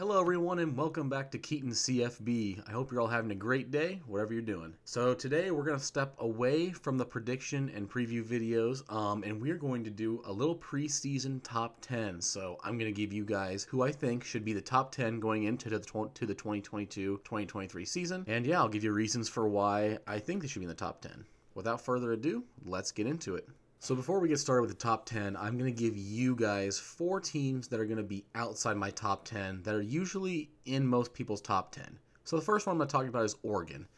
Hello, everyone, and welcome back to Keaton CFB. I hope you're all having a great day, whatever you're doing. So, today we're going to step away from the prediction and preview videos, um, and we're going to do a little preseason top 10. So, I'm going to give you guys who I think should be the top 10 going into the, the 2022 2023 season. And yeah, I'll give you reasons for why I think they should be in the top 10. Without further ado, let's get into it. So before we get started with the top 10, I'm going to give you guys four teams that are going to be outside my top 10 that are usually in most people's top 10. So the first one I'm going to talk about is Oregon.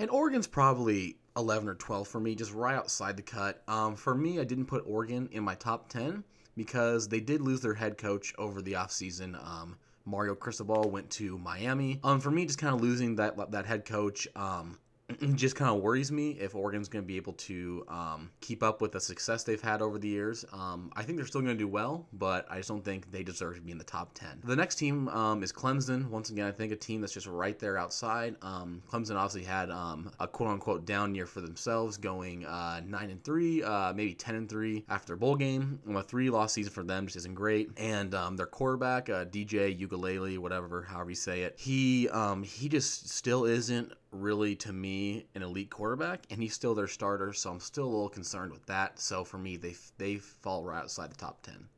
And Oregon's probably 11 or 12 for me, just right outside the cut. Um, for me, I didn't put Oregon in my top 10 because they did lose their head coach over the offseason. Um, Mario Cristobal went to Miami. Um, for me, just kind of losing that that head coach um, just kind of worries me if Oregon's going to be able to um, keep up with the success they've had over the years. Um, I think they're still going to do well, but I just don't think they deserve to be in the top 10. The next team um, is Clemson. Once again, I think a team that's just right there outside. Um, Clemson obviously had um, a quote unquote down year for themselves, going uh, 9 and 3, uh, maybe 10 and 3 after their bowl game. a three loss season for them just isn't great. And um, their quarterback, uh, DJ Ukulele, whatever, however you say it, he he just still isn't really to me an elite quarterback, and he's still their starter. So I'm still a little concerned with that. So for me, they they fall right outside the top ten.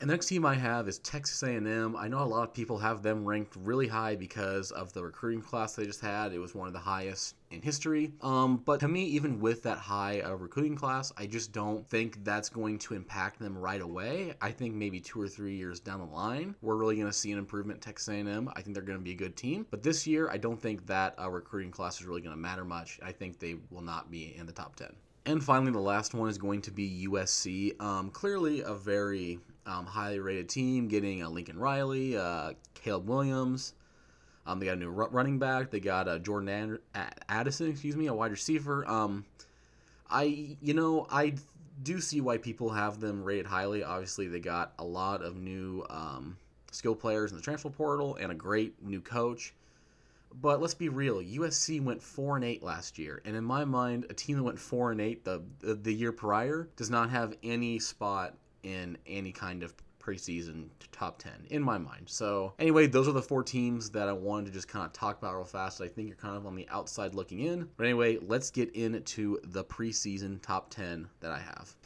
And the next team I have is Texas A&M. I know a lot of people have them ranked really high because of the recruiting class they just had. It was one of the highest in history. Um, but to me, even with that high uh, recruiting class, I just don't think that's going to impact them right away. I think maybe two or three years down the line, we're really going to see an improvement Texas A&M. I think they're going to be a good team. But this year, I don't think that uh, recruiting class is really going to matter much. I think they will not be in the top 10. And finally, the last one is going to be USC. Um, clearly, a very um, highly rated team, getting uh, Lincoln Riley, uh, Caleb Williams. Um, they got a new running back. They got uh, Jordan Addison, excuse me, a wide receiver. Um, I, you know, I do see why people have them rated highly. Obviously, they got a lot of new um, skill players in the transfer portal and a great new coach. But let's be real. USC went four and eight last year, and in my mind, a team that went four and eight the the, the year prior does not have any spot in any kind of preseason top 10 in my mind. So, anyway, those are the four teams that I wanted to just kind of talk about real fast. I think you're kind of on the outside looking in. But anyway, let's get into the preseason top 10 that I have.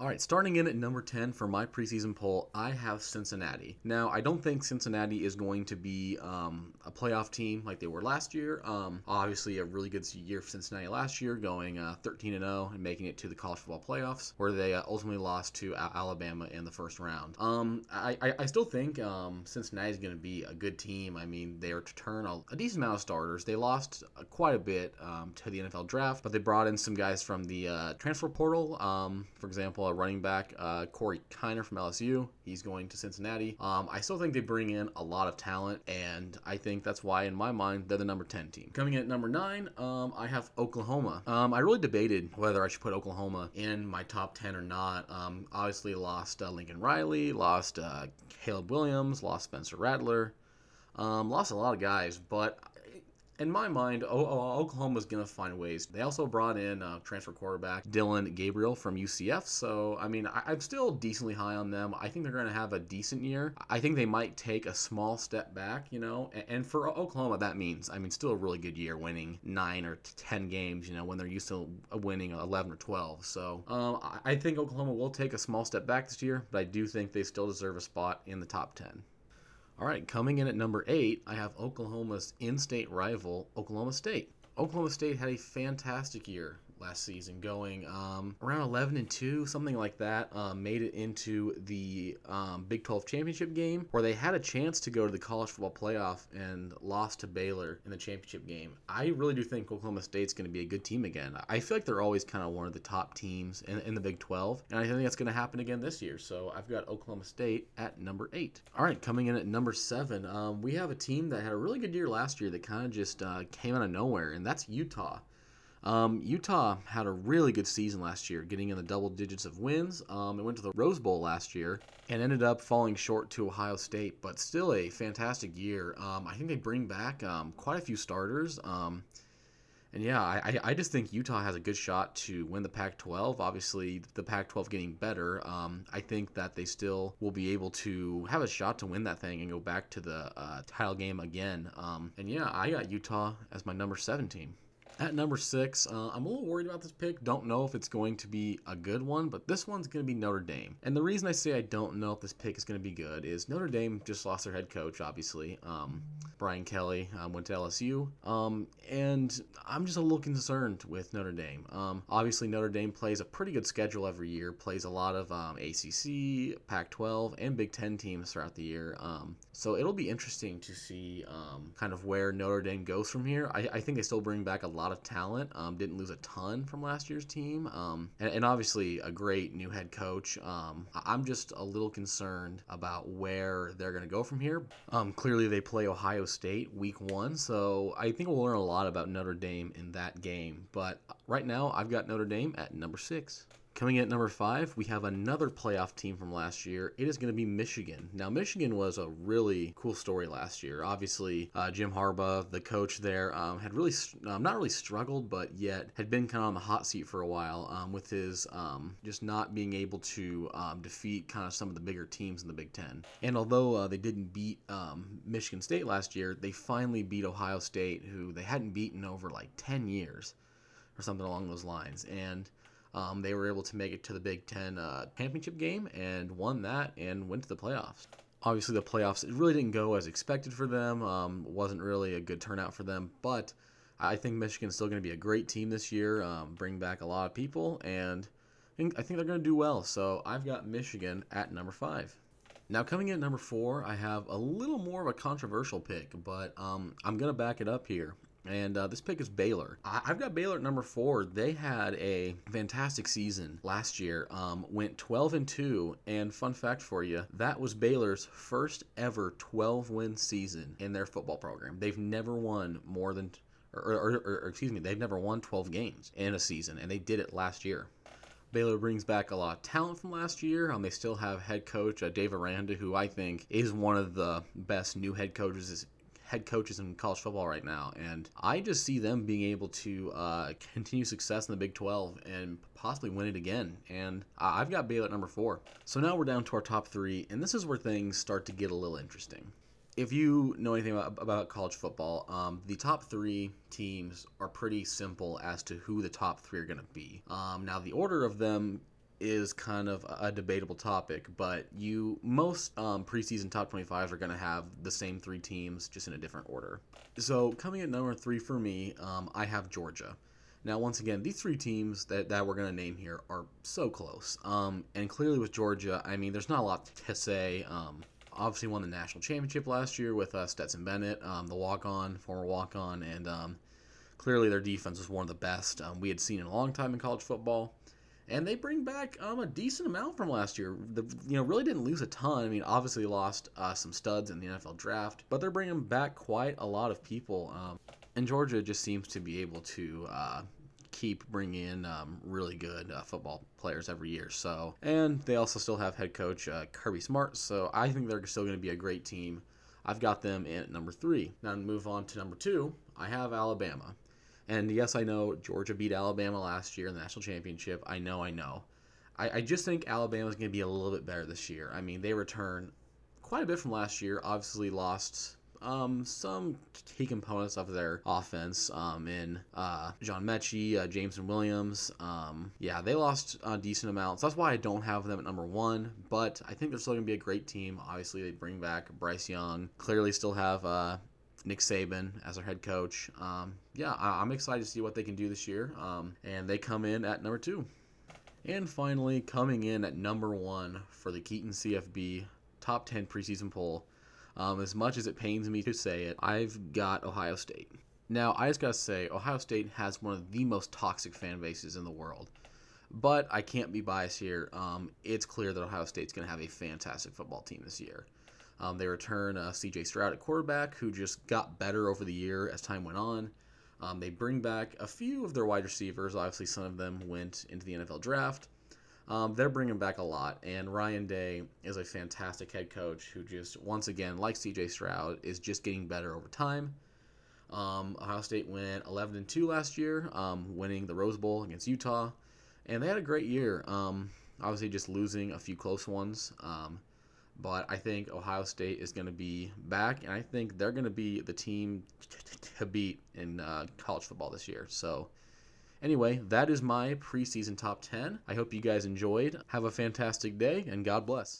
All right, starting in at number 10 for my preseason poll, I have Cincinnati. Now, I don't think Cincinnati is going to be um, a playoff team like they were last year. Um, obviously, a really good year for Cincinnati last year, going uh, 13 and 0 and making it to the college football playoffs, where they uh, ultimately lost to Alabama in the first round. Um, I, I, I, still think um, Cincinnati is going to be a good team. I mean, they are to turn a, a decent amount of starters. They lost uh, quite a bit um, to the NFL draft, but they brought in some guys from the uh, transfer portal. Um, for example, running back, uh, Corey Kiner from LSU. He's going to Cincinnati. Um, I still think they bring in a lot of talent, and I think that's why, in my mind, they're the number 10 team. Coming in at number 9, um, I have Oklahoma. Um, I really debated whether I should put Oklahoma in my top 10 or not. Um, obviously, lost uh, Lincoln Riley, lost uh, Caleb Williams, lost Spencer Rattler. Um, lost a lot of guys, but in my mind, Oklahoma's going to find ways. They also brought in uh, transfer quarterback Dillon Gabriel from UCF. So, I mean, I- am still decently high on them. I think they're going to have a decent year. I think they might take a small step back, you know. And, and for Oklahoma, that means, I mean, still a really good year winning nine or 10 games, you know, when they're used to winning 11 or 12. So, um, I think Oklahoma will take a small step back this year, but I do think they still deserve a spot in the top 10. All right, coming in at number eight, I have Oklahoma's in state rival, Oklahoma State. Oklahoma State had a fantastic year last season, going um, around 11 and 2, something like that. Um, made it into the um, Big 12 championship game, where they had a chance to go to the college football playoff and lost to Baylor in the championship game. I really do think Oklahoma State's going to be a good team again. I feel like they're always kind of one of the top teams in, in the Big 12, and I think that's going to happen again this year. So I've got Oklahoma State at number eight. All right, coming in at number seven, um, we have a team that had a really good year last year that kind of just uh, came out of nowhere, and that's Utah. Um, Utah had a really good season last year, getting in the double digits of wins. Um, it went to the Rose Bowl last year and ended up falling short to Ohio State, but still a fantastic year. Um, I think they bring back um, quite a few starters. Um, And yeah, I, I just think Utah has a good shot to win the Pac 12. Obviously, the Pac 12 getting better. Um, I think that they still will be able to have a shot to win that thing and go back to the uh, title game again. And yeah, I got Utah as my number seven team. At number six, uh, I'm a little worried about this pick. Don't know if it's going to be a good one, but this one's going to be Notre Dame. And the reason I say I don't know if this pick is going to be good is Notre Dame just lost their head coach, obviously. Um, Brian Kelly um, went to LSU. Um, and I'm just a little concerned with Notre Dame. Um, obviously, Notre Dame plays a pretty good schedule every year, plays a lot of um, ACC, Pac 12, and Big Ten teams throughout the year. Um, so it'll be interesting to see kind of where Notre Dame goes from here. I, I think they still bring back a lot lot of talent. Um, didn't lose a ton from last year's team, um, and, and, obviously a great new head coach. Um, I'm just a little concerned about where they're going to go from here. Um, clearly, they play Ohio State week one, so I think we'll learn a lot about Notre Dame in that game. But right now, I've got Notre Dame at number six. Coming in at number five, we have another playoff team from last year. It is going to be Michigan. Now, Michigan was a really cool story last year. Obviously, uh, Jim Harbaugh, the coach there, um, had really um, not really struggled, but yet had been kind of on the hot seat for a while um, with his um, just not being able to um, defeat kind of some of the bigger teams in the Big Ten. And although uh, they didn't beat um, Michigan State last year, they finally beat Ohio State, who they hadn't beaten over like 10 years or something along those lines. And um, they were able to make it to the Big Ten uh, championship game and won that and went to the playoffs. Obviously, the playoffs it really didn't go as expected for them. Um, wasn't really a good turnout for them, but I think Michigan's still going to be a great team this year. Um, bring back a lot of people, and I think they're going to do well. So I've got Michigan at number five. Now, coming in at number four, I have a little more of a controversial pick, but um, I'm going to back it up here. And uh, this pick is Baylor. I- have got Baylor at number four. They had a fantastic season last year. Um, went 12 and two. And fun fact for you, that was Baylor's first ever 12 win season in their football program. They've never won more than, or, or, or, or excuse me, they've never won 12 games in a season, and they did it last year. Baylor brings back a lot of talent from last year. Um, they still have head coach uh, Dave Aranda, who I think is one of the best new head coaches head coaches in college football right now, and I just see them being able to uh, continue success in the Big 12 and possibly win it again. And I've got Baylor at number four. So now we're down to our top three, and this is where things start to get a little interesting. If you know anything about, college football, um, the top three teams are pretty simple as to who the top three are going to be. Um, now, the order of them is kind of a debatable topic, but you most um, preseason top 25s are going to have the same three teams, just in a different order. So coming at number three for me, um, I have Georgia. Now, once again, these three teams that, that we're going to name here are so close. Um, and clearly with Georgia, I mean, there's not a lot to say. Um, obviously won the national championship last year with uh, Stetson Bennett, um, the walk-on, former walk-on, and um, clearly their defense was one of the best um, we had seen in a long time in college football and they bring back um, a decent amount from last year. The you know really didn't lose a ton. I mean, obviously lost uh, some studs in the NFL draft, but they're bringing back quite a lot of people. Um, and Georgia just seems to be able to uh, keep bringing in um, really good uh, football players every year. So, and they also still have head coach uh, Kirby Smart. So I think they're still going to be a great team. I've got them in at number three. Now move on to number two, I have Alabama. And yes, I know Georgia beat Alabama last year in the national championship. I know, I know. I, I just think Alabama's going to be a little bit better this year. I mean, they return quite a bit from last year. Obviously, lost um, some key components of their offense um, in uh, John Metchie, uh, Jameson Williams. Um, yeah, they lost a decent amounts. That's why I don't have them at number one, but I think they're still going to be a great team. Obviously, they bring back Bryce Young. Clearly, still have uh, Nick Saban as our head coach. Um, yeah, I, am excited to see what they can do this year. Um, and they come in at number two. And finally, coming in at number one for the Keaton CFB top 10 preseason poll. Um, as much as it pains me to say it, I've got Ohio State. Now, I just gotta say, Ohio State has one of the most toxic fan bases in the world. But I can't be biased here. Um, it's clear that Ohio State's gonna have a fantastic football team this year. Um, they return uh, C.J. Stroud at quarterback, who just got better over the year as time went on. Um, they bring back a few of their wide receivers. Obviously, some of them went into the NFL draft. Um, they're bringing back a lot, and Ryan Day is a fantastic head coach who just, once again, like C.J. Stroud, is just getting better over time. Um, Ohio State went 11 and 2 last year, um, winning the Rose Bowl against Utah, and they had a great year. Um, obviously, just losing a few close ones. Um, but I think Ohio State is going to be back, and I think they're going to be the team to beat in uh, college football this year. So, anyway, that is my preseason top 10. I hope you guys enjoyed. Have a fantastic day, and God bless.